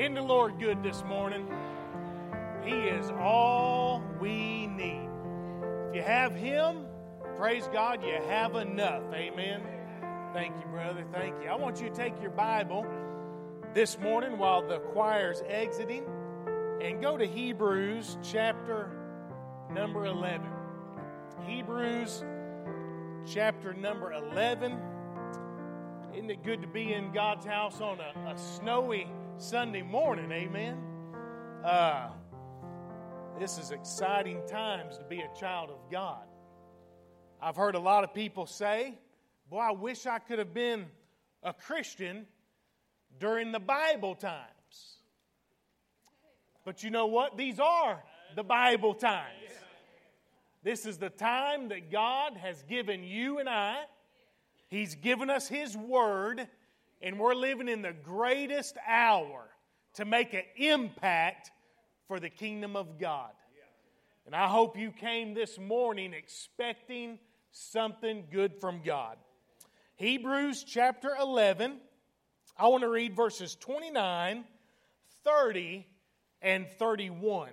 Isn't the Lord good this morning? He is all we need. If you have Him, praise God, you have enough. Amen. Thank you, brother. Thank you. I want you to take your Bible this morning while the choir's exiting and go to Hebrews chapter number 11. Hebrews chapter number 11. Isn't it good to be in God's house on a, a snowy Sunday morning? Amen. Uh, this is exciting times to be a child of God. I've heard a lot of people say, Boy, I wish I could have been a Christian during the Bible times. But you know what? These are the Bible times. This is the time that God has given you and I. He's given us His Word, and we're living in the greatest hour to make an impact for the kingdom of God. And I hope you came this morning expecting something good from God. Hebrews chapter 11, I want to read verses 29, 30, and 31.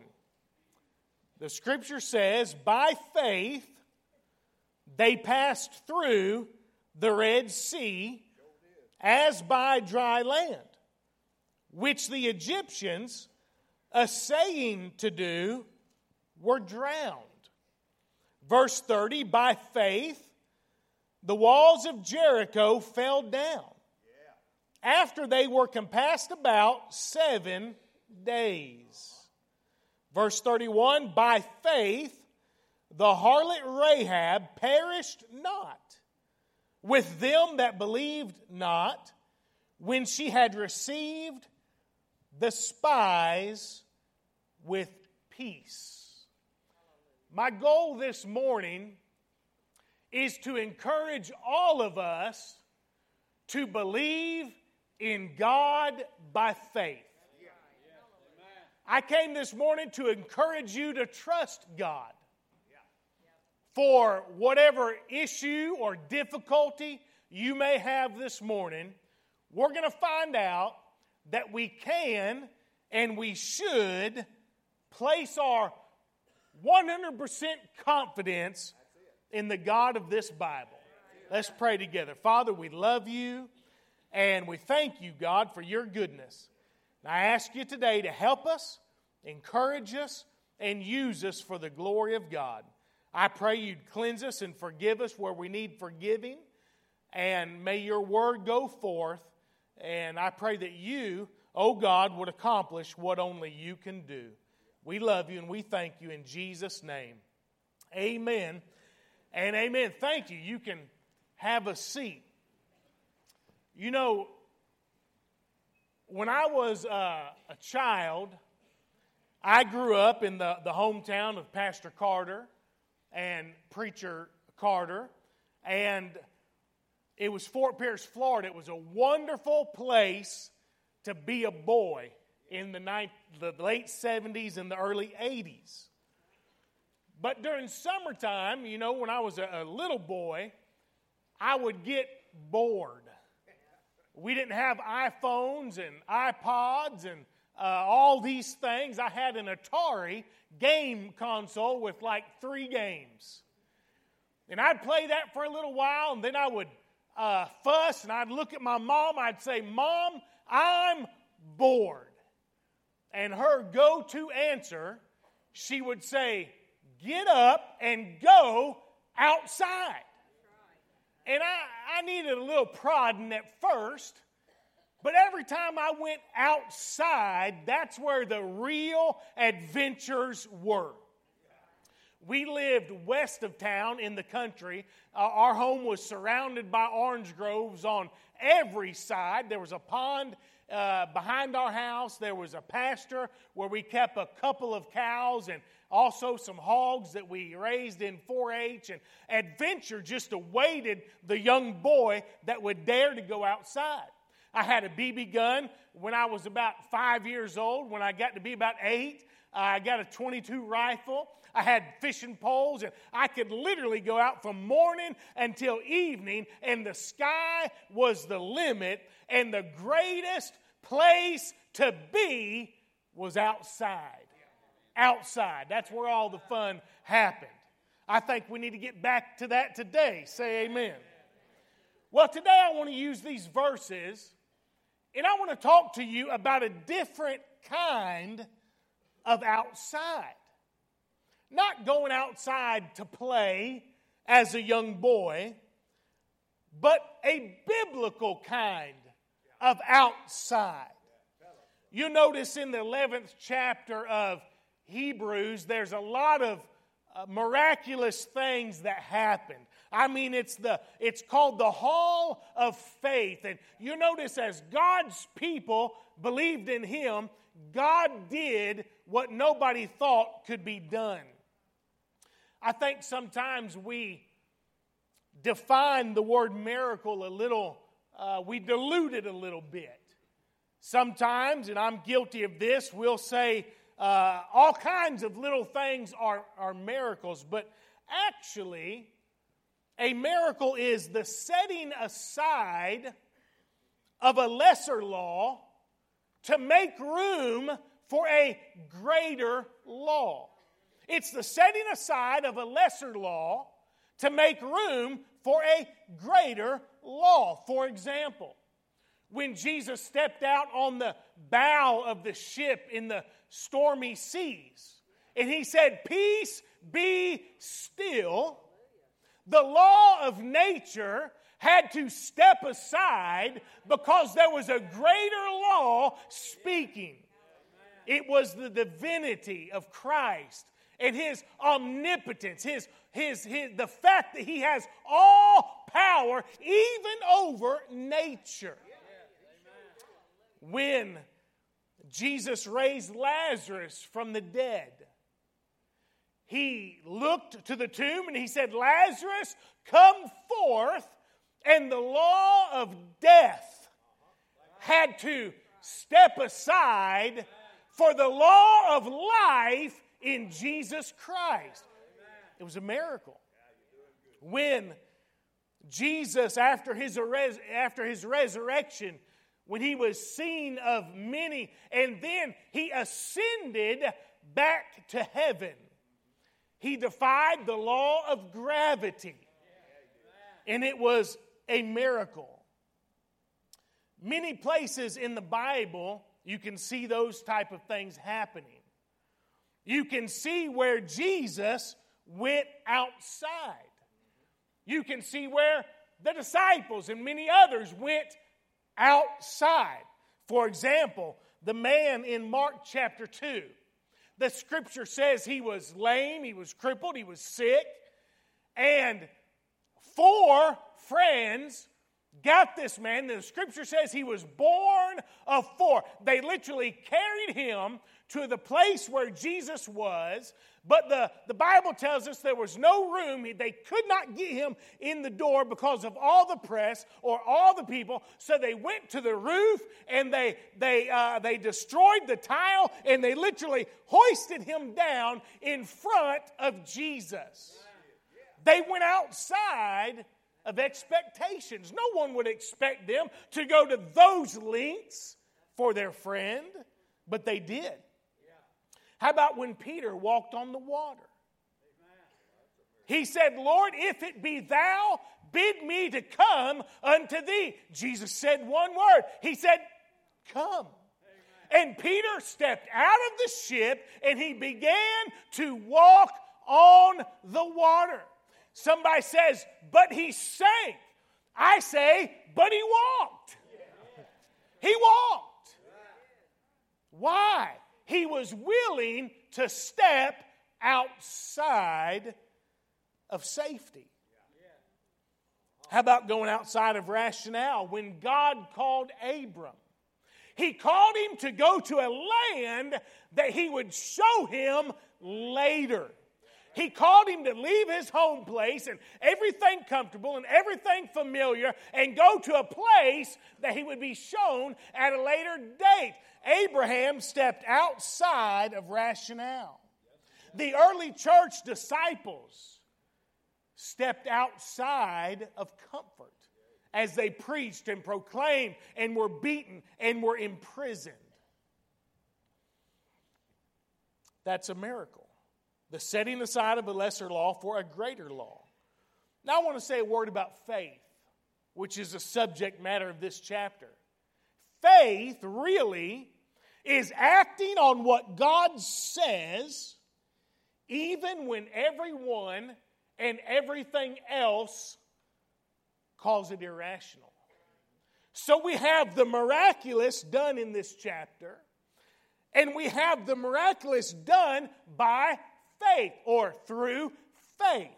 The scripture says, By faith they passed through the Red Sea as by dry land, which the Egyptians, assaying to do, were drowned. Verse 30 By faith the walls of Jericho fell down after they were compassed about seven days. Verse 31 By faith, the harlot Rahab perished not with them that believed not when she had received the spies with peace. My goal this morning is to encourage all of us to believe in God by faith. I came this morning to encourage you to trust God for whatever issue or difficulty you may have this morning. We're going to find out that we can and we should place our 100% confidence in the God of this Bible. Let's pray together. Father, we love you and we thank you, God, for your goodness. I ask you today to help us, encourage us, and use us for the glory of God. I pray you'd cleanse us and forgive us where we need forgiving. And may your word go forth. And I pray that you, oh God, would accomplish what only you can do. We love you and we thank you in Jesus' name. Amen and amen. Thank you. You can have a seat. You know, when I was uh, a child, I grew up in the, the hometown of Pastor Carter and Preacher Carter, and it was Fort Pierce, Florida. It was a wonderful place to be a boy in the, the late 70s and the early 80s. But during summertime, you know, when I was a, a little boy, I would get bored. We didn't have iPhones and iPods and uh, all these things. I had an Atari game console with like three games. And I'd play that for a little while, and then I would uh, fuss, and I'd look at my mom. I'd say, Mom, I'm bored. And her go to answer, she would say, Get up and go outside. And I, I needed a little prodding at first, but every time I went outside, that's where the real adventures were. We lived west of town in the country. Uh, our home was surrounded by orange groves on every side. There was a pond uh, behind our house. There was a pasture where we kept a couple of cows and also some hogs that we raised in 4 H. And adventure just awaited the young boy that would dare to go outside. I had a BB gun when I was about five years old. When I got to be about eight, I got a 22 rifle. I had fishing poles, and I could literally go out from morning until evening, and the sky was the limit. And the greatest place to be was outside. Outside. That's where all the fun happened. I think we need to get back to that today. Say amen. Well, today I want to use these verses and I want to talk to you about a different kind of outside. Not going outside to play as a young boy, but a biblical kind of outside. You notice in the 11th chapter of Hebrews, there's a lot of uh, miraculous things that happened. I mean, it's, the, it's called the Hall of Faith. And you notice as God's people believed in Him, God did what nobody thought could be done. I think sometimes we define the word miracle a little, uh, we dilute it a little bit. Sometimes, and I'm guilty of this, we'll say uh, all kinds of little things are, are miracles, but actually, a miracle is the setting aside of a lesser law to make room for a greater law. It's the setting aside of a lesser law to make room for a greater law. For example, when Jesus stepped out on the bow of the ship in the stormy seas and he said, Peace be still, the law of nature had to step aside because there was a greater law speaking. It was the divinity of Christ and his omnipotence, his, his, his, the fact that he has all power even over nature. When Jesus raised Lazarus from the dead, he looked to the tomb and he said, Lazarus, come forth. And the law of death had to step aside for the law of life in Jesus Christ. It was a miracle. When Jesus, after his, after his resurrection, when he was seen of many, and then he ascended back to heaven, he defied the law of gravity. And it was a miracle. Many places in the Bible, you can see those type of things happening you can see where Jesus went outside. You can see where the disciples and many others went outside. For example, the man in Mark chapter 2, the scripture says he was lame, he was crippled, he was sick, and four friends got this man. The scripture says he was borne of four. They literally carried him to the place where Jesus was, but the, the Bible tells us there was no room. They could not get him in the door because of all the press or all the people. So they went to the roof and they, they, uh, they destroyed the tile and they literally hoisted him down in front of Jesus. They went outside of expectations. No one would expect them to go to those lengths for their friend, but they did. How about when Peter walked on the water? He said, Lord, if it be thou, bid me to come unto thee. Jesus said one word. He said, Come. And Peter stepped out of the ship and he began to walk on the water. Somebody says, But he sank. I say, But he walked. He walked. Why? He was willing to step outside of safety. How about going outside of rationale? When God called Abram, he called him to go to a land that he would show him later. He called him to leave his home place and everything comfortable and everything familiar and go to a place that he would be shown at a later date. Abraham stepped outside of rationale. The early church disciples stepped outside of comfort as they preached and proclaimed and were beaten and were imprisoned. That's a miracle. The setting aside of a lesser law for a greater law. Now, I want to say a word about faith, which is the subject matter of this chapter. Faith really is acting on what God says, even when everyone and everything else calls it irrational. So we have the miraculous done in this chapter, and we have the miraculous done by faith or through faith.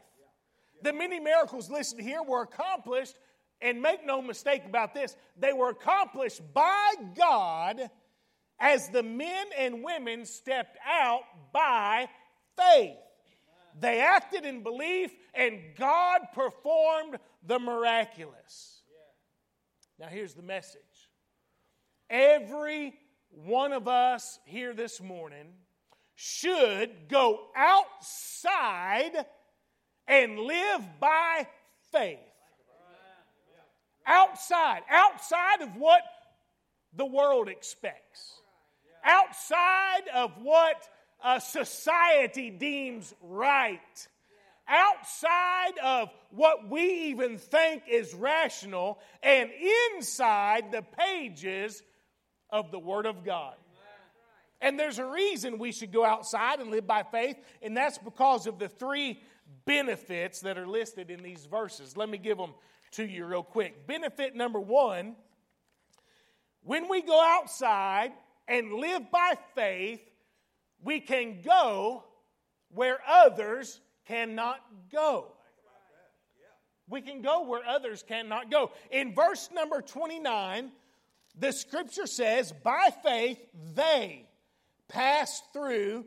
The many miracles listed here were accomplished, and make no mistake about this, they were accomplished by God as the men and women stepped out by faith. They acted in belief, and God performed the miraculous. Now, here's the message every one of us here this morning should go outside and live by faith. Outside, outside of what the world expects, outside of what uh, society deems right, outside of what we even think is rational, and inside the pages of the Word of God. And there's a reason we should go outside and live by faith, and that's because of the three benefits that are listed in these verses. Let me give them to you real quick. Benefit number one when we go outside and live by faith, we can go where others cannot go. We can go where others cannot go. In verse number 29, the scripture says, By faith they passed through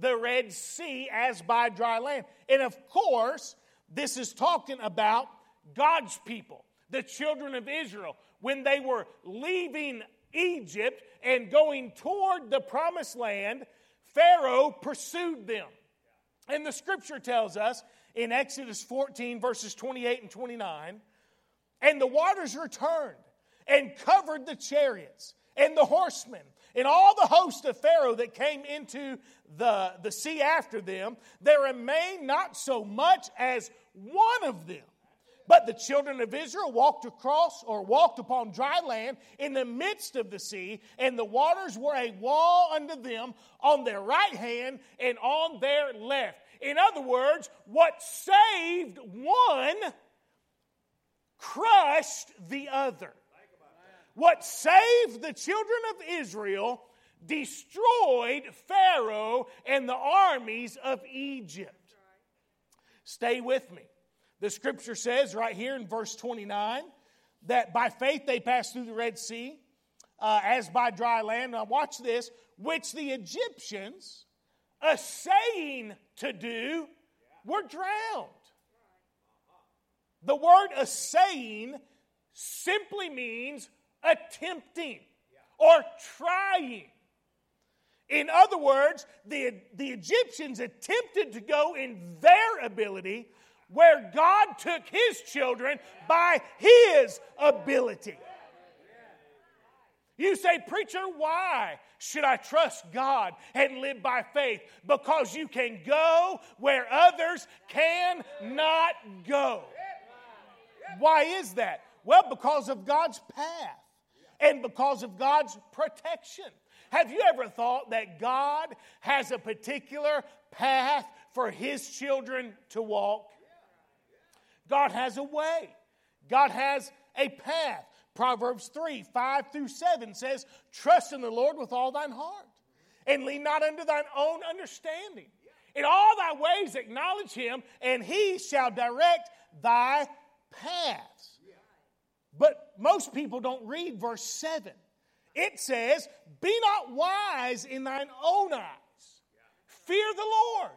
the Red Sea as by dry land. And of course, this is talking about God's people, the children of Israel, when they were leaving Egypt and going toward the promised land, Pharaoh pursued them. And the scripture tells us in Exodus 14, verses 28 and 29, and the waters returned and covered the chariots and the horsemen and all the host of Pharaoh that came into the, the sea after them. There remained not so much as one of them. But the children of Israel walked across or walked upon dry land in the midst of the sea, and the waters were a wall unto them on their right hand and on their left. In other words, what saved one crushed the other. What saved the children of Israel destroyed Pharaoh and the armies of Egypt. Stay with me. The scripture says right here in verse 29 that by faith they passed through the Red Sea uh, as by dry land. Now, watch this, which the Egyptians, assaying to do, were drowned. The word assaying simply means attempting or trying. In other words, the, the Egyptians attempted to go in their ability where God took his children by his ability. You say, Preacher, why should I trust God and live by faith? Because you can go where others cannot go. Why is that? Well, because of God's path and because of God's protection. Have you ever thought that God has a particular path for His children to walk? God has a way, God has a path. Proverbs 3 5 through 7 says, Trust in the Lord with all thine heart, and lean not unto thine own understanding. In all thy ways acknowledge him, and he shall direct thy paths. But most people don't read verse 7. It says, Be not wise in thine own eyes, fear the Lord,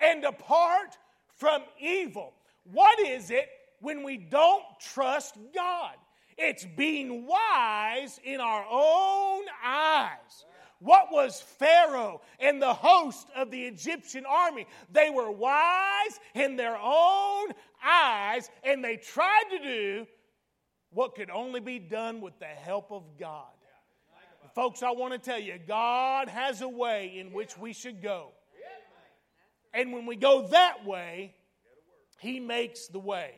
and depart from evil. What is it when we don't trust God? It's being wise in our own eyes. What was Pharaoh and the host of the Egyptian army? They were wise in their own eyes and they tried to do what could only be done with the help of God. Folks, I want to tell you, God has a way in which we should go. And when we go that way, He makes the way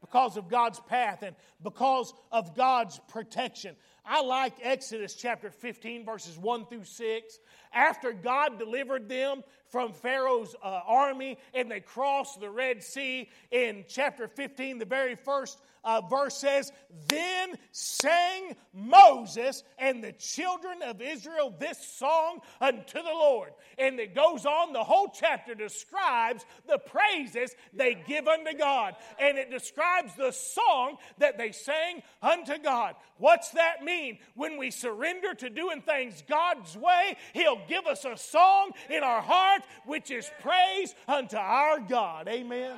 because of God's path and because of God's protection. I like Exodus chapter 15, verses 1 through 6. After God delivered them from Pharaoh's uh, army and they crossed the Red Sea, in chapter 15, the very first uh, verse says, Then sang Moses and the children of Israel this song unto the Lord. And it goes on, the whole chapter describes the praises they give unto God. And it describes the song that they sang unto God. What's that mean? When we surrender to doing things God's way, He'll give us a song in our heart which is praise unto our God. Amen.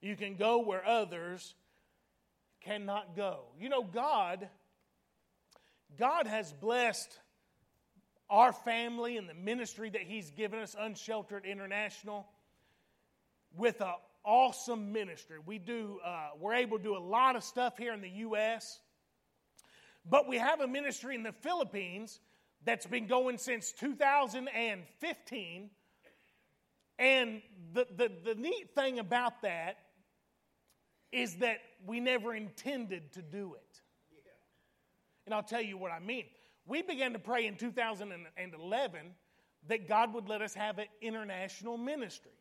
You can go where others cannot go. You know, God, God has blessed our family and the ministry that He's given us, Unsheltered International, with an awesome ministry. We do, uh, we're able to do a lot of stuff here in the U.S., but we have a ministry in the Philippines that's been going since 2015. And the, the, the neat thing about that is that we never intended to do it. And I'll tell you what I mean. We began to pray in 2011 that God would let us have an international ministry.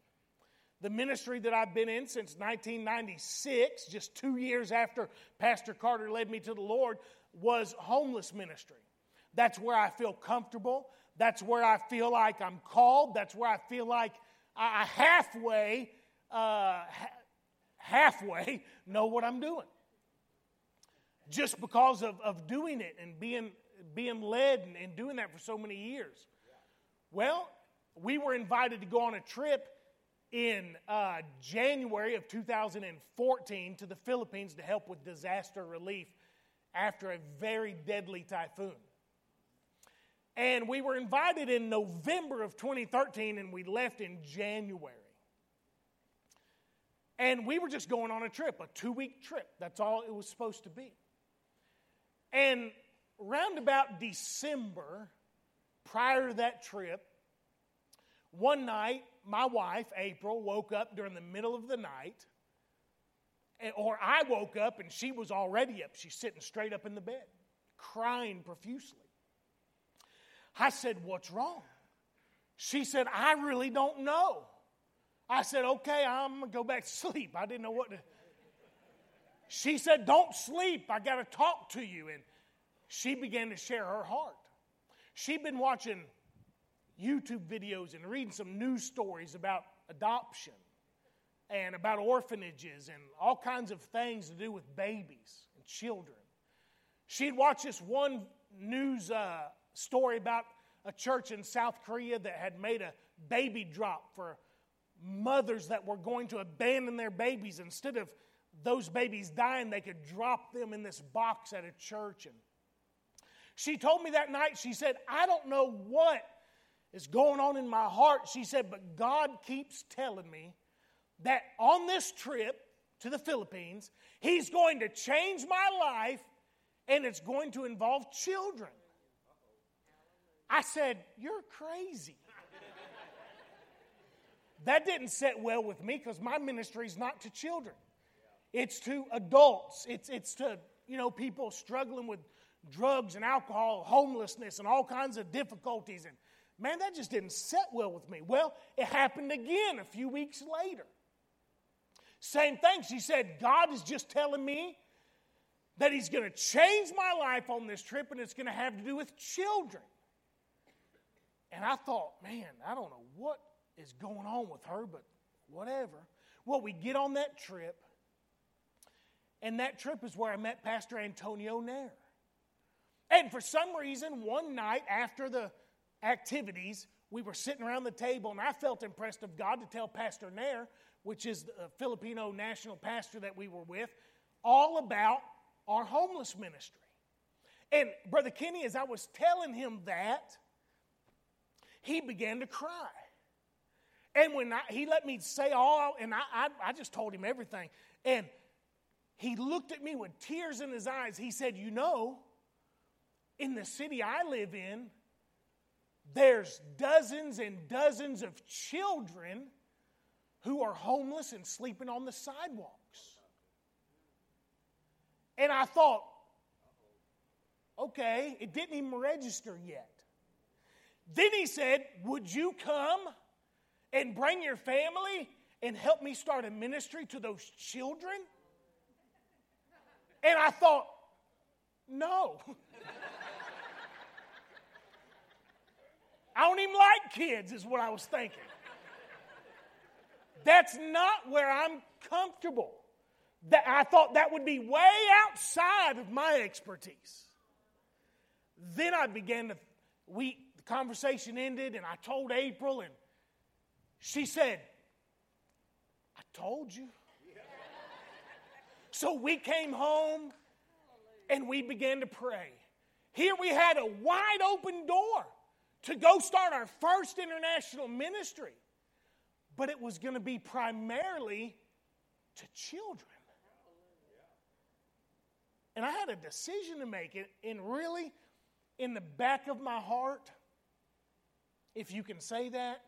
The ministry that I've been in since 1996, just two years after Pastor Carter led me to the Lord, was homeless ministry. That's where I feel comfortable. That's where I feel like I'm called. That's where I feel like I halfway uh, halfway know what I'm doing. Just because of, of doing it and being, being led and, and doing that for so many years. Well, we were invited to go on a trip in uh, January of 2014 to the Philippines to help with disaster relief after a very deadly typhoon. And we were invited in November of 2013 and we left in January. And we were just going on a trip, a two week trip. That's all it was supposed to be. And round about December, prior to that trip, one night, my wife, April, woke up during the middle of the night. Or I woke up and she was already up. She's sitting straight up in the bed, crying profusely. I said, What's wrong? She said, I really don't know. I said, okay, I'm going to go back to sleep. I didn't know what to. She said, don't sleep. I got to talk to you. And she began to share her heart. She'd been watching YouTube videos and reading some news stories about adoption and about orphanages and all kinds of things to do with babies and children. She'd watched this one news uh, story about a church in South Korea that had made a baby drop for mothers that were going to abandon their babies. Instead of those babies dying, they could drop them in this box at a church. And she told me that night, she said, I don't know what is going on in my heart. She said, but God keeps telling me that on this trip to the Philippines, He's going to change my life and it's going to involve children. I said, You're crazy. That didn't sit well with me because my ministry is not to children. It's to adults. It's, it's to, you know, people struggling with drugs and alcohol, homelessness, and all kinds of difficulties. And man, that just didn't sit well with me. Well, it happened again a few weeks later. Same thing. She said, God is just telling me that He's going to change my life on this trip and it's going to have to do with children. And I thought, man, I don't know what is going on with her, but whatever. Well, we get on that trip, and that trip is where I met Pastor Antonio Nair. And for some reason, one night after the activities, we were sitting around the table, and I felt impressed of God to tell Pastor Nair, which is the Filipino national pastor that we were with, all about our homeless ministry. And Brother Kenny, as I was telling him that, he began to cry. And when I, he let me say all, and I, I, I just told him everything. And he looked at me with tears in his eyes. He said, You know, in the city I live in, there's dozens and dozens of children who are homeless and sleeping on the sidewalks. And I thought, okay, it didn't even register yet. Then he said, Would you come and bring your family and help me start a ministry to those children? And I thought, No. I don't even like kids, is what I was thinking. That's not where I'm comfortable. That I thought that would be way outside of my expertise. Then I began to, we, the conversation ended, and I told April, and she said, I told you. So we came home and we began to pray. Here we had a wide open door to go start our first international ministry, but it was going to be primarily to children. And I had a decision to make, and really, in the back of my heart, if you can say that,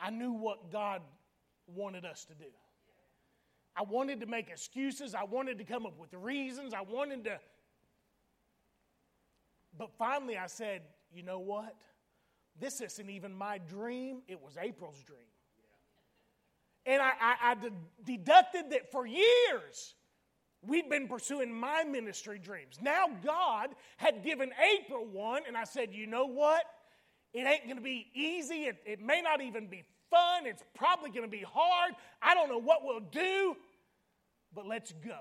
I knew what God wanted us to do. I wanted to make excuses. I wanted to come up with reasons. I wanted to. But finally, I said, you know what? This isn't even my dream, it was April's dream. And I, I, I deducted that for years, we'd been pursuing my ministry dreams. Now, God had given April one, and I said, you know what? It ain't going to be easy. It, it may not even be fun. It's probably going to be hard. I don't know what we'll do, but let's go.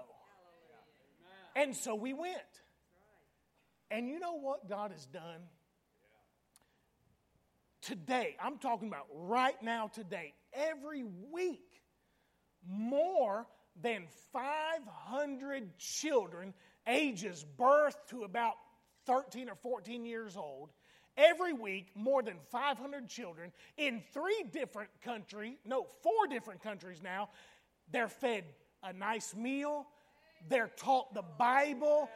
And so we went. And you know what God has done? Today, I'm talking about right now, today, every week, more than 500 children, ages birth to about 13 or 14 years old, every week more than 500 children in three different countries no four different countries now. They're fed a nice meal they're taught the bible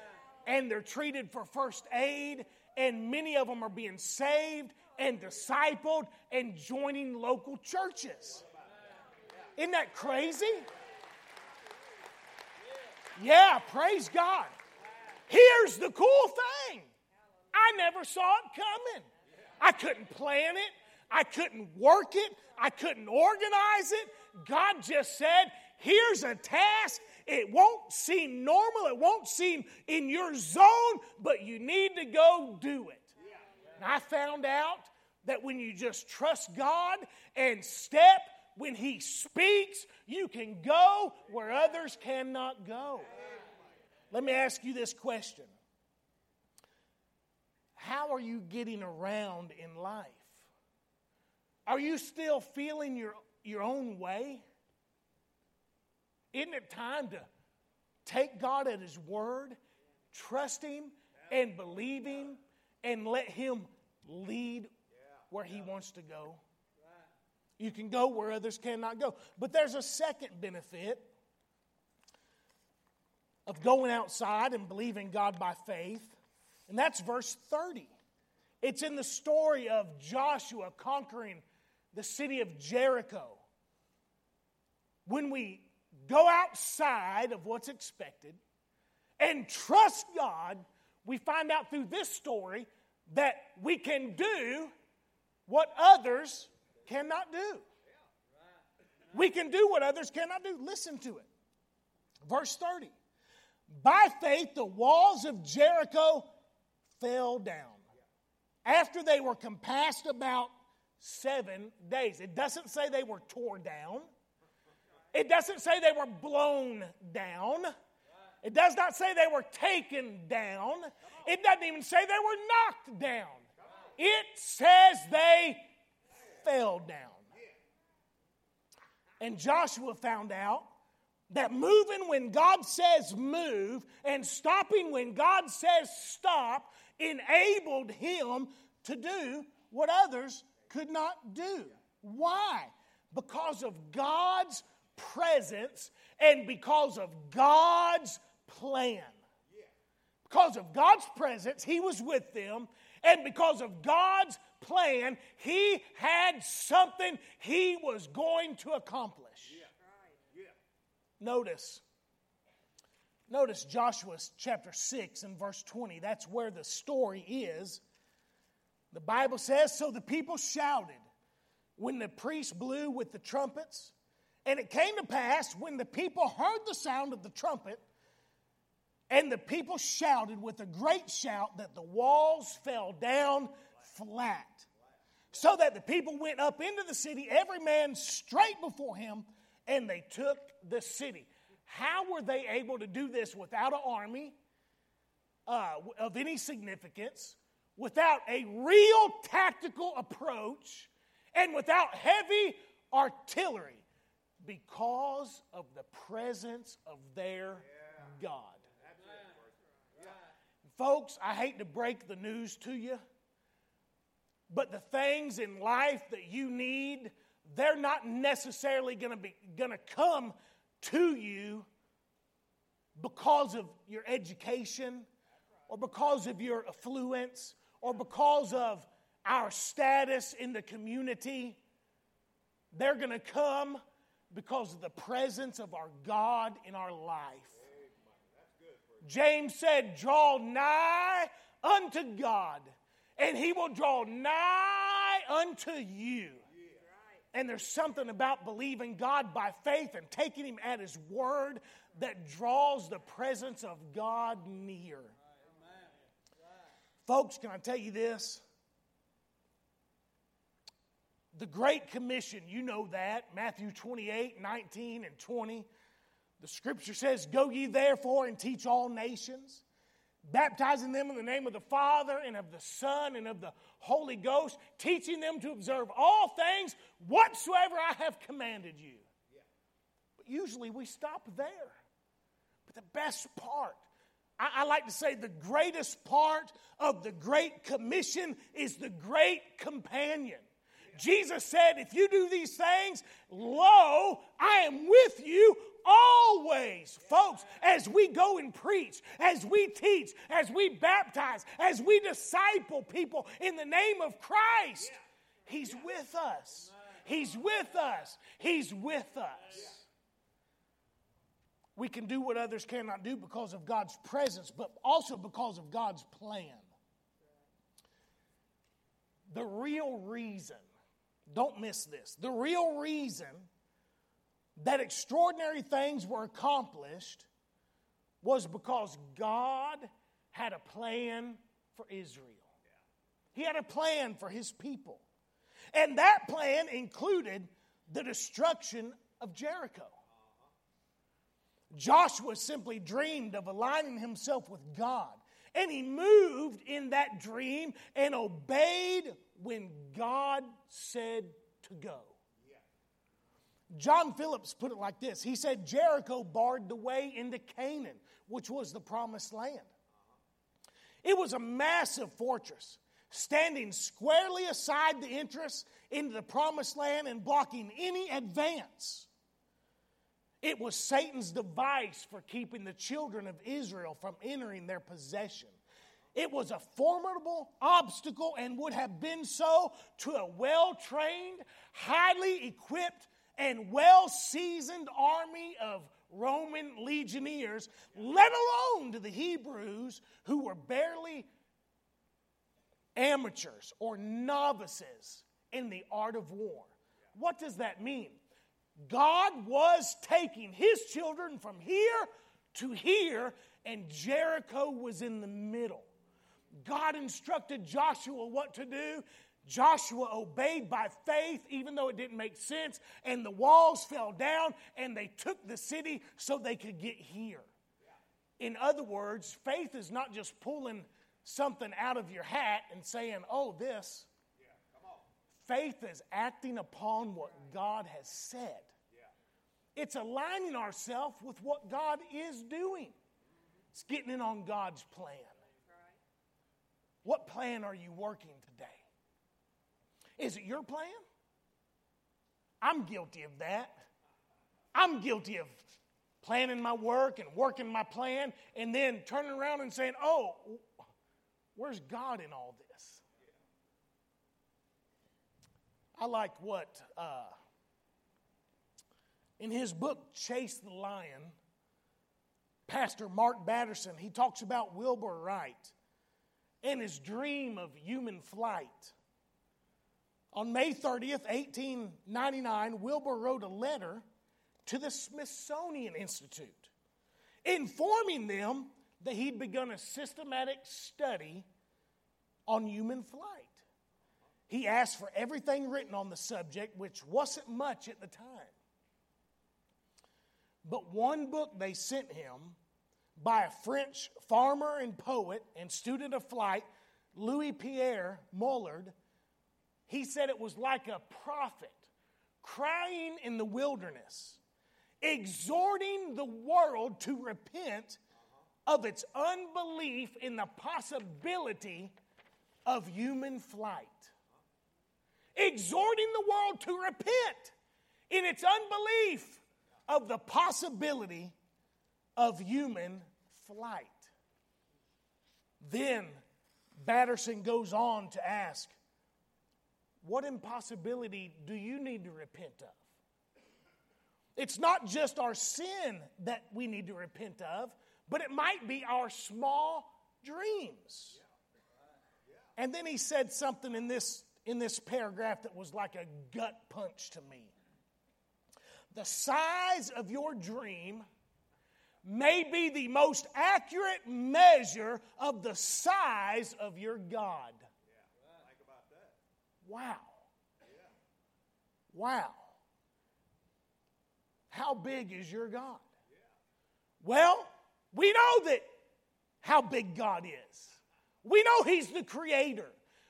and they're treated for first aid and many of them are being saved and discipled and joining local churches. Isn't that crazy? Yeah praise god. Here's the cool thing I never saw it coming. I couldn't plan it, I couldn't work it, I couldn't organize it. God just said, Here's a task. It won't seem normal, it won't seem in your zone, but you need to go do it. And I found out that when you just trust God and step when He speaks, you can go where others cannot go. Let me ask you this question how are you getting around in life? Are you still feeling your, your own way? Isn't it time to take God at His word, trust Him, and believe Him, and let Him lead where He wants to go? You can go where others cannot go. But there's a second benefit of going outside and believing God by faith. And that's verse 30. It's in the story of Joshua conquering the city of Jericho. When we go outside of what's expected and trust God, we find out through this story that we can do what others cannot do. We can do what others cannot do. Listen to it. Verse 30. By faith, the walls of Jericho fell down after they were compassed about seven days. It doesn't say they were torn down, it doesn't say they were blown down. It does not say they were taken down. It doesn't even say they were knocked down. It says they fell down. And Joshua found out that moving when God says move and stopping when God says stop enabled him to do what others could not do. Why? Because of God's presence and because of God's plan. Because of God's presence, He was with them, and because of God's plan, He had something He was going to accomplish. Notice, notice Joshua chapter 6 and verse 20. That's where the story is. The Bible says, So the people shouted when the priest blew with the trumpets. And it came to pass when the people heard the sound of the trumpet, and the people shouted with a great shout that the walls fell down flat. So that the people went up into the city, every man straight before him, and they took the city. How were they able to do this without an army uh, of any significance, without a real tactical approach, and without heavy artillery? Because of the presence of their God. Folks, I hate to break the news to you, but the things in life that you need, they're not necessarily going to be going to come to you because of your education or because of your affluence or because of our status in the community. They're going to come because of the presence of our God in our life. James said, Draw nigh unto God, and he will draw nigh unto you. And there's something about believing God by faith and taking Him at His word that draws the presence of God near. Folks, can I tell you this? The Great Commission, you know that, Matthew 28, 19, and 20. The scripture says, Go ye therefore and teach all nations, baptizing them in the name of the Father and of the Son and of the Holy Ghost, teaching them to observe all things whatsoever I have commanded you. But usually we stop there. But the best part, I, I like to say the greatest part of the Great Commission is the Great Companion. Jesus said, If you do these things, lo, I am with you always. Folks, as we go and preach, as we teach, as we baptize, as we disciple people in the name of Christ, He's with us. He's with us. He's with us. We can do what others cannot do because of God's presence, but also because of God's plan. The real reason, don't miss this, the real reason that extraordinary things were accomplished was because God had a plan for Israel. He had a plan for his people. And that plan included the destruction of Jericho. Joshua simply dreamed of aligning himself with God. And he moved in that dream and obeyed when God said to go. John Phillips put it like this He said, Jericho barred the way into Canaan, which was the promised land. It was a massive fortress, standing squarely aside the entrance into the promised land and blocking any advance. It was Satan's device for keeping the children of Israel from entering their possession. It was a formidable obstacle and would have been so to a well trained, highly equipped, and well seasoned army of Roman legionnaires, let alone to the Hebrews who were barely amateurs or novices in the art of war. What does that mean? God was taking his children from here to here, and Jericho was in the middle. God instructed Joshua what to do. Joshua obeyed by faith, even though it didn't make sense, and the walls fell down, and they took the city so they could get here. In other words, faith is not just pulling something out of your hat and saying, oh, this. Faith is acting upon what God has said. It's aligning ourselves with what God is doing. It's getting in on God's plan. What plan are you working today? Is it your plan? I'm guilty of that. I'm guilty of planning my work and working my plan and then turning around and saying, oh, where's God in all this? I like what, uh, in his book, Chase the Lion, Pastor Mark Batterson, he talks about Wilbur Wright and his dream of human flight. On May 30th, 1899, Wilbur wrote a letter to the Smithsonian Institute informing them that he'd begun a systematic study on human flight. He asked for everything written on the subject, which wasn't much at the time. But one book they sent him by a French farmer and poet and student of flight, Louis Pierre Mouillard, he said it was like a prophet crying in the wilderness, exhorting the world to repent of its unbelief in the possibility of human flight. Exhorting the world to repent in its unbelief of the possibility of human flight. Then Batterson goes on to ask, What impossibility do you need to repent of? It's not just our sin that we need to repent of, but it might be our small dreams. And then he said something in this, in this paragraph that was like a gut punch to me. The size of your dream may be the most accurate measure of the size of your God. Wow. Wow. How big is your God? Well, we know that how big God is. We know He's the creator.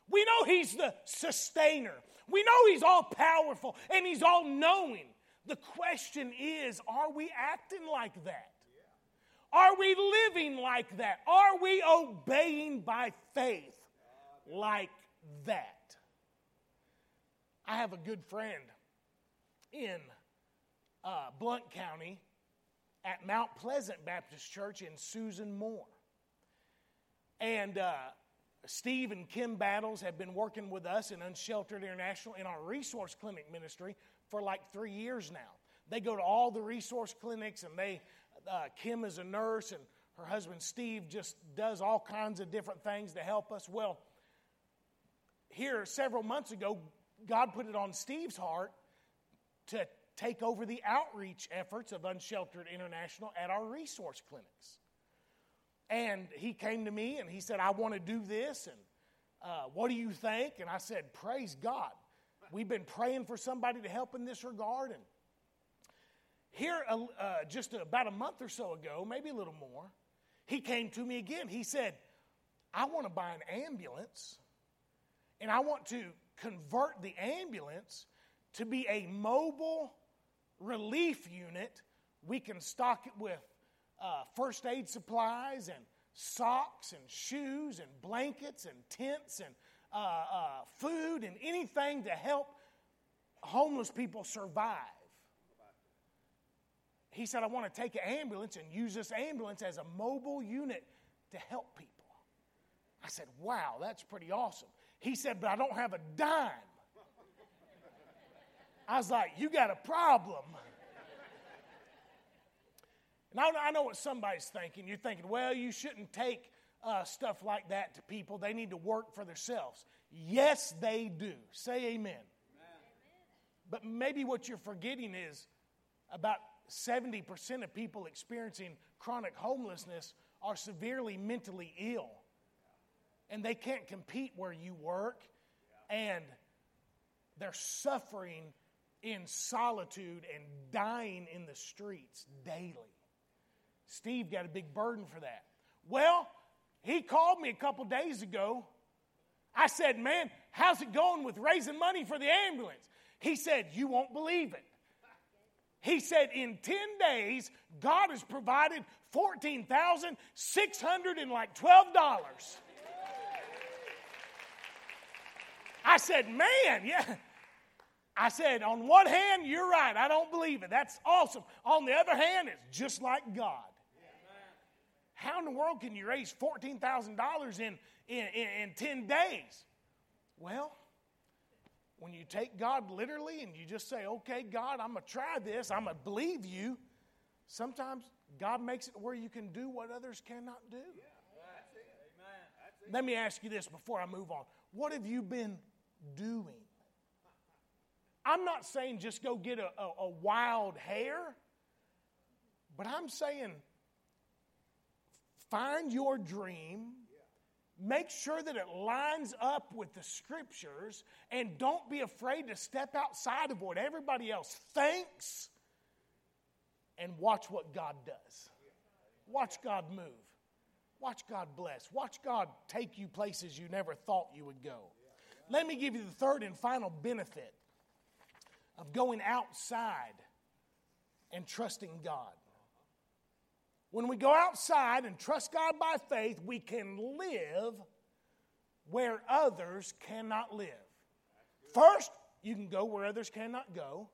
We know He's the sustainer. We know He's all powerful and He's all knowing. The question is are we acting like that? Are we living like that? Are we obeying by faith like that? I have a good friend in uh, Blount County at Mount Pleasant Baptist Church in Susan Moore. And uh, Steve and Kim Battles have been working with us in Unsheltered International in our resource clinic ministry for like three years now. They go to all the resource clinics and they, uh, Kim is a nurse and her husband Steve just does all kinds of different things to help us. Well, here several months ago, God put it on Steve's heart to take over the outreach efforts of Unsheltered International at our resource clinics. And he came to me and he said, I want to do this. And uh, what do you think? And I said, Praise God. We've been praying for somebody to help in this regard. And here, uh, uh, just about a month or so ago, maybe a little more, he came to me again. He said, I want to buy an ambulance and I want to convert the ambulance to be a mobile relief unit. We can stock it with uh, first aid supplies and socks and shoes and blankets and tents and uh, uh, food and anything to help homeless people survive. He said, I want to take an ambulance and use this ambulance as a mobile unit to help people. I said, Wow, that's pretty awesome. He said, But I don't have a dime. I was like, You got a problem. And I, know what somebody's thinking. You're thinking, well, you shouldn't take uh, stuff like that to people. They need to work for themselves. Yes, they do. Say amen. amen. But maybe what you're forgetting is about 70% of people experiencing chronic homelessness are severely mentally ill. And they can't compete where you work. And they're suffering in solitude and dying in the streets daily. Steve got a big burden for that. Well, he called me a couple days ago. I said, Man, how's it going with raising money for the ambulance? He said, You won't believe it. He said, In 10 days, God has provided $14,600 and like $12. I said, Man, yeah. I said, on one hand, you're right. I don't believe it. That's awesome. On the other hand, it's just like God. How in the world can you raise $14,000 in, in, in, in 10 days? Well, when you take God literally and you just say, okay, God, I'm going to try this, I'm going to believe you, sometimes God makes it where you can do what others cannot do. Let me ask you this before I move on. What have you been doing? I'm not saying just go get a, a, a wild hair, but I'm saying find your dream, make sure that it lines up with the scriptures, and don't be afraid to step outside of what everybody else thinks and watch what God does. Watch God move. Watch God bless. Watch God take you places you never thought you would go. Let me give you the third and final benefit of going outside and trusting God. When we go outside and trust God by faith, we can live where others cannot live. First, you can go where others cannot go.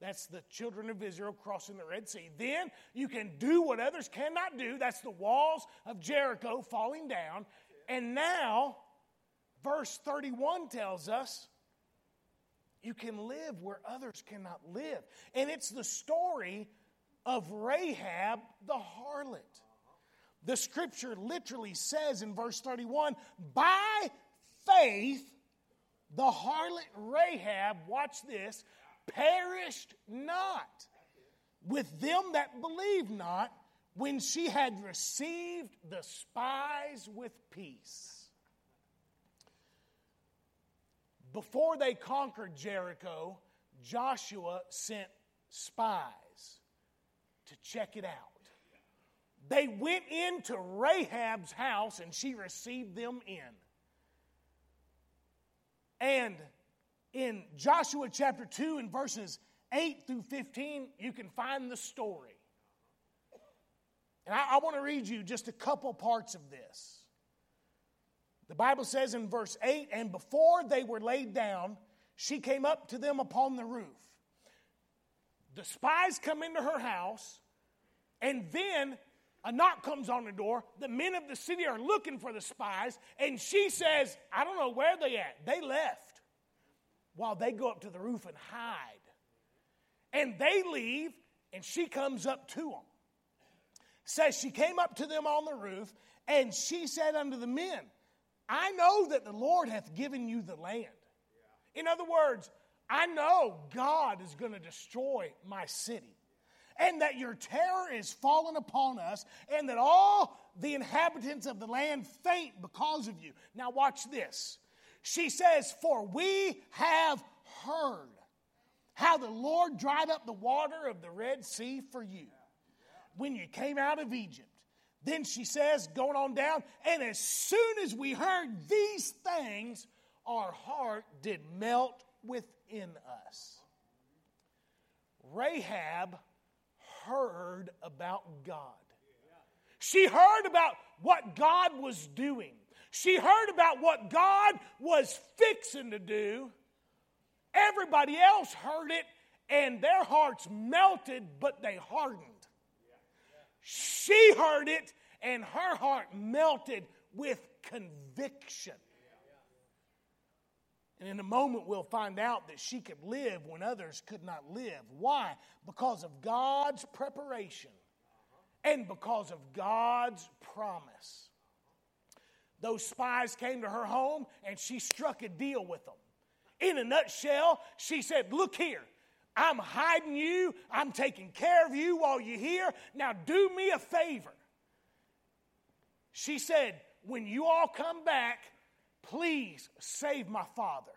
That's the children of Israel crossing the Red Sea. Then you can do what others cannot do. That's the walls of Jericho falling down. And now, verse 31 tells us you can live where others cannot live. And it's the story of Rahab the harlot. The scripture literally says in verse 31 by faith, the harlot Rahab, watch this, perished not with them that believe not when she had received the spies with peace. Before they conquered Jericho, Joshua sent spies to check it out. They went into Rahab's house and she received them in. And in Joshua chapter 2 and verses 8 through 15, you can find the story. And I, I want to read you just a couple parts of this. The Bible says in verse 8, and before they were laid down, she came up to them upon the roof. The spies come into her house, and then a knock comes on the door. The men of the city are looking for the spies, and she says, I don't know where they at. They left while they go up to the roof and hide. And they leave, and she comes up to them. Says she came up to them on the roof, and she said unto the men, I know that the Lord hath given you the land. In other words, I know God is going to destroy my city, and that your terror is fallen upon us, and that all the inhabitants of the land faint because of you. Now, watch this. She says, For we have heard how the Lord dried up the water of the Red Sea for you when you came out of Egypt. Then she says, going on down, and as soon as we heard these things, our heart did melt within us. Rahab heard about God. She heard about what God was doing. She heard about what God was fixing to do. Everybody else heard it and their hearts melted, but they hardened. She heard it and her heart melted with conviction. And in a moment, we'll find out that she could live when others could not live. Why? Because of God's preparation and because of God's promise. Those spies came to her home and she struck a deal with them. In a nutshell, she said, Look here, I'm hiding you, I'm taking care of you while you're here. Now do me a favor. She said, When you all come back, please save my father.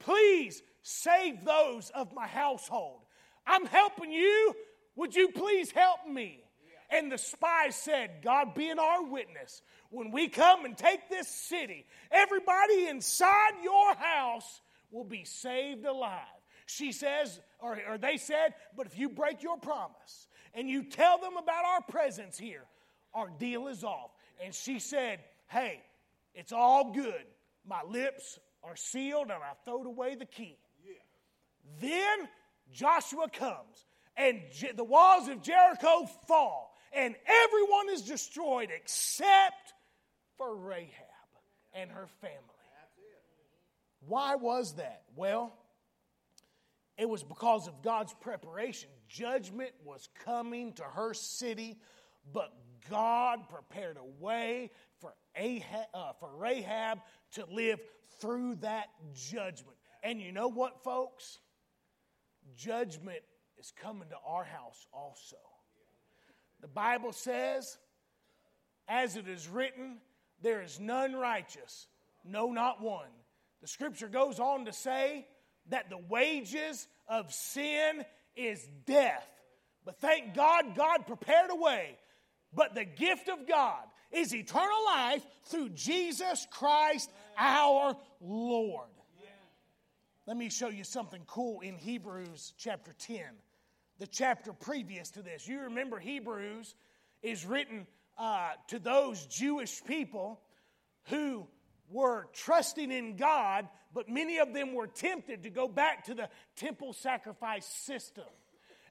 Please save those of my household. I'm helping you. Would you please help me? And the spies said, God being our witness, when we come and take this city, everybody inside your house will be saved alive. She says, or, or they said, but if you break your promise and you tell them about our presence here, our deal is off. And she said, hey, it's all good. My lips are sealed and I throwed away the key. Yeah. Then Joshua comes, and the walls of Jericho fall, and everyone is destroyed except for Rahab and her family. Why was that? Well, it was because of God's preparation. Judgment was coming to her city, but God prepared a way for, Ahab, uh, for Rahab to live through that judgment. And you know what, folks? Judgment is coming to our house also. The Bible says, as it is written, there is none righteous, no, not one. The scripture goes on to say that the wages of sin is death. But thank God, God prepared a way. But the gift of God is eternal life through Jesus Christ our Lord. Let me show you something cool in Hebrews chapter 10, the chapter previous to this. You remember Hebrews is written uh, to those Jewish people who were trusting in God, but many of them were tempted to go back to the temple sacrifice system.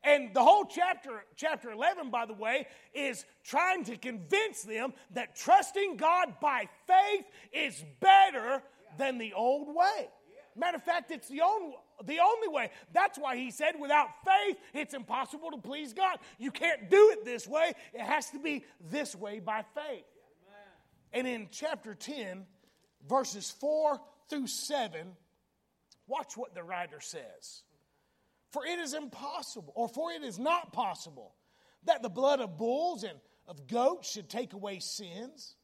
And the whole chapter, chapter 11, by the way, is trying to convince them that trusting God by faith is better than the old way. Matter of fact, it's the only, the only way. That's why he said, without faith, it's impossible to please God. You can't do it this way, it has to be this way by faith. And in chapter 10, verses 4 through 7, watch what the writer says. For it is impossible, or for it is not possible, that the blood of bulls and of goats should take away sins.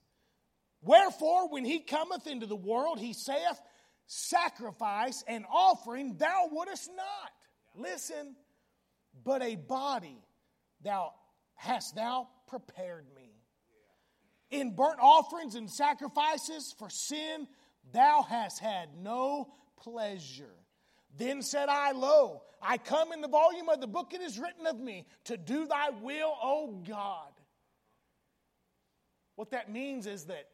Wherefore, when he cometh into the world, he saith, Sacrifice and offering thou wouldest not. Listen, but a body thou hast thou prepared me. In burnt offerings and sacrifices for sin, thou hast had no pleasure. Then said I, Lo, I come in the volume of the book it is written of me to do thy will, O God. What that means is that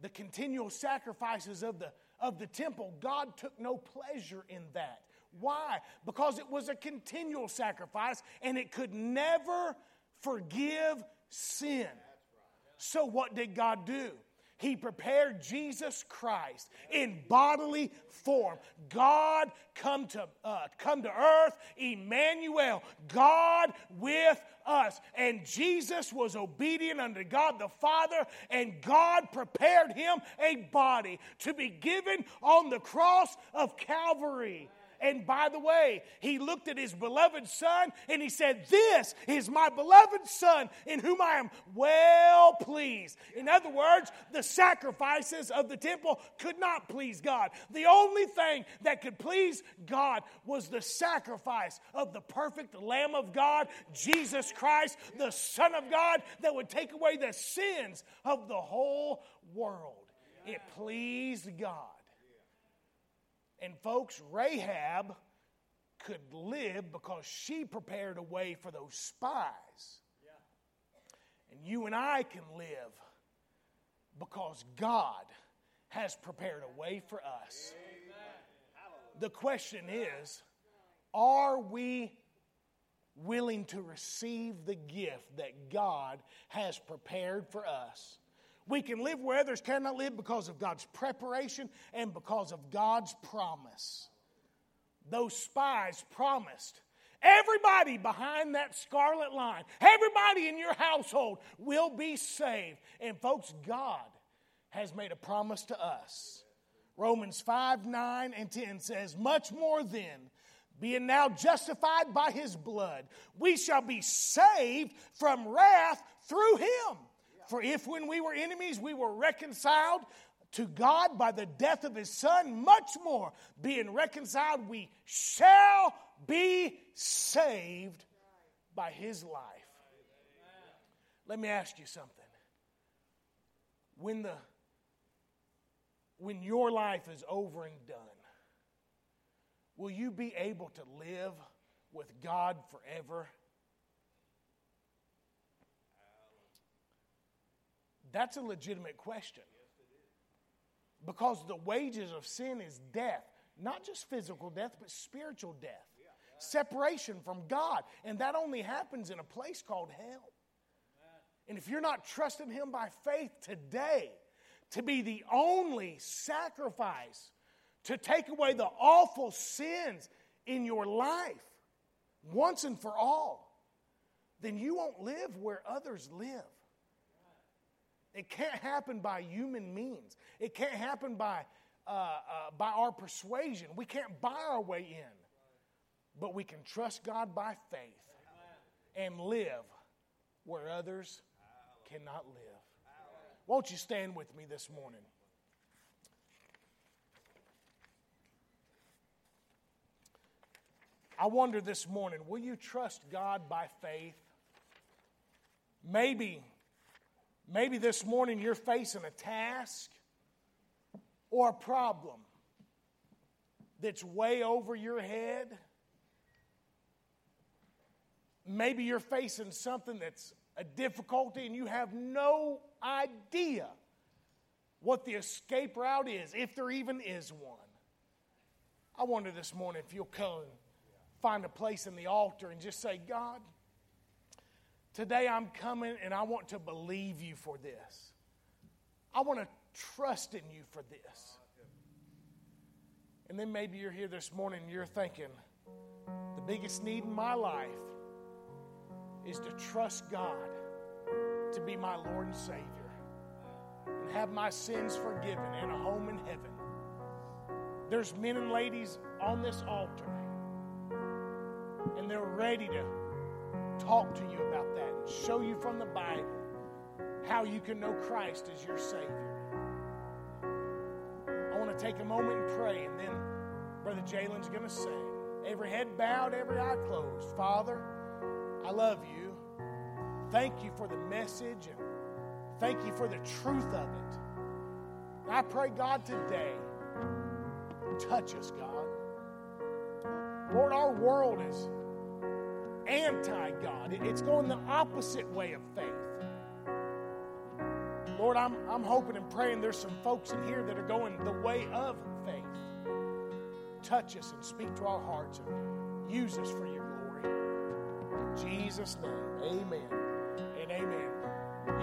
the continual sacrifices of the, of the temple, God took no pleasure in that. Why? Because it was a continual sacrifice and it could never forgive sin. So, what did God do? He prepared Jesus Christ in bodily form. God come to, uh, come to earth, Emmanuel, God with us. And Jesus was obedient unto God the Father, and God prepared him a body to be given on the cross of Calvary. And by the way, he looked at his beloved son and he said, This is my beloved son in whom I am well pleased. In other words, the sacrifices of the temple could not please God. The only thing that could please God was the sacrifice of the perfect Lamb of God, Jesus Christ, the Son of God, that would take away the sins of the whole world. It pleased God. And folks, Rahab could live because she prepared a way for those spies. And you and I can live because God has prepared a way for us. The question is are we willing to receive the gift that God has prepared for us? We can live where others cannot live because of God's preparation and because of God's promise. Those spies promised everybody behind that scarlet line, everybody in your household will be saved. And folks, God has made a promise to us. Romans 5 9 and 10 says, Much more then, being now justified by his blood, we shall be saved from wrath through him. For if when we were enemies we were reconciled to God by the death of his son, much more, being reconciled, we shall be saved by his life. Let me ask you something. When the when your life is over and done, will you be able to live with God forever? That's a legitimate question. Because the wages of sin is death. not just physical death, but spiritual death. Separation from God. And that only happens in a place called hell. And if you're not trusting Him by faith today to be the only sacrifice to take away the awful sins in your life once and for all, then you won't live where others live. It can't happen by human means. It can't happen by, uh, uh, by our persuasion. We can't buy our way in. But we can trust God by faith and live where others cannot live. Won't you stand with me this morning? I wonder this morning will you trust God by faith? Maybe, maybe this morning you're facing a task or a problem that's way over your head. Maybe you're facing something that's a difficulty and you have no idea what the escape route is, if there even is one. I wonder this morning if you'll come find a place in the altar and just say, God, today I'm coming and I want to believe you for this. I want to trust in you for this. And then maybe you're here this morning and you're thinking, the biggest need in my life is to trust God to be my Lord and Savior and have my sins forgiven and a home in heaven. There's men and ladies on this altar, and they're ready to talk to you about that and show you from the Bible how you can know Christ as your Savior. I want to take a moment and pray, and then Brother Jalen's going to sing. Every head bowed, every eye closed. Father, I love you. Thank you for the message and thank you for the truth of it. I pray, God, today, touch us, God. Lord, our world is anti God, it's going the opposite way of faith. Lord, I'm, I'm hoping and praying there's some folks in here that are going the way of faith. Touch us and speak to our hearts and use us for your glory. In Jesus' name, amen and amen.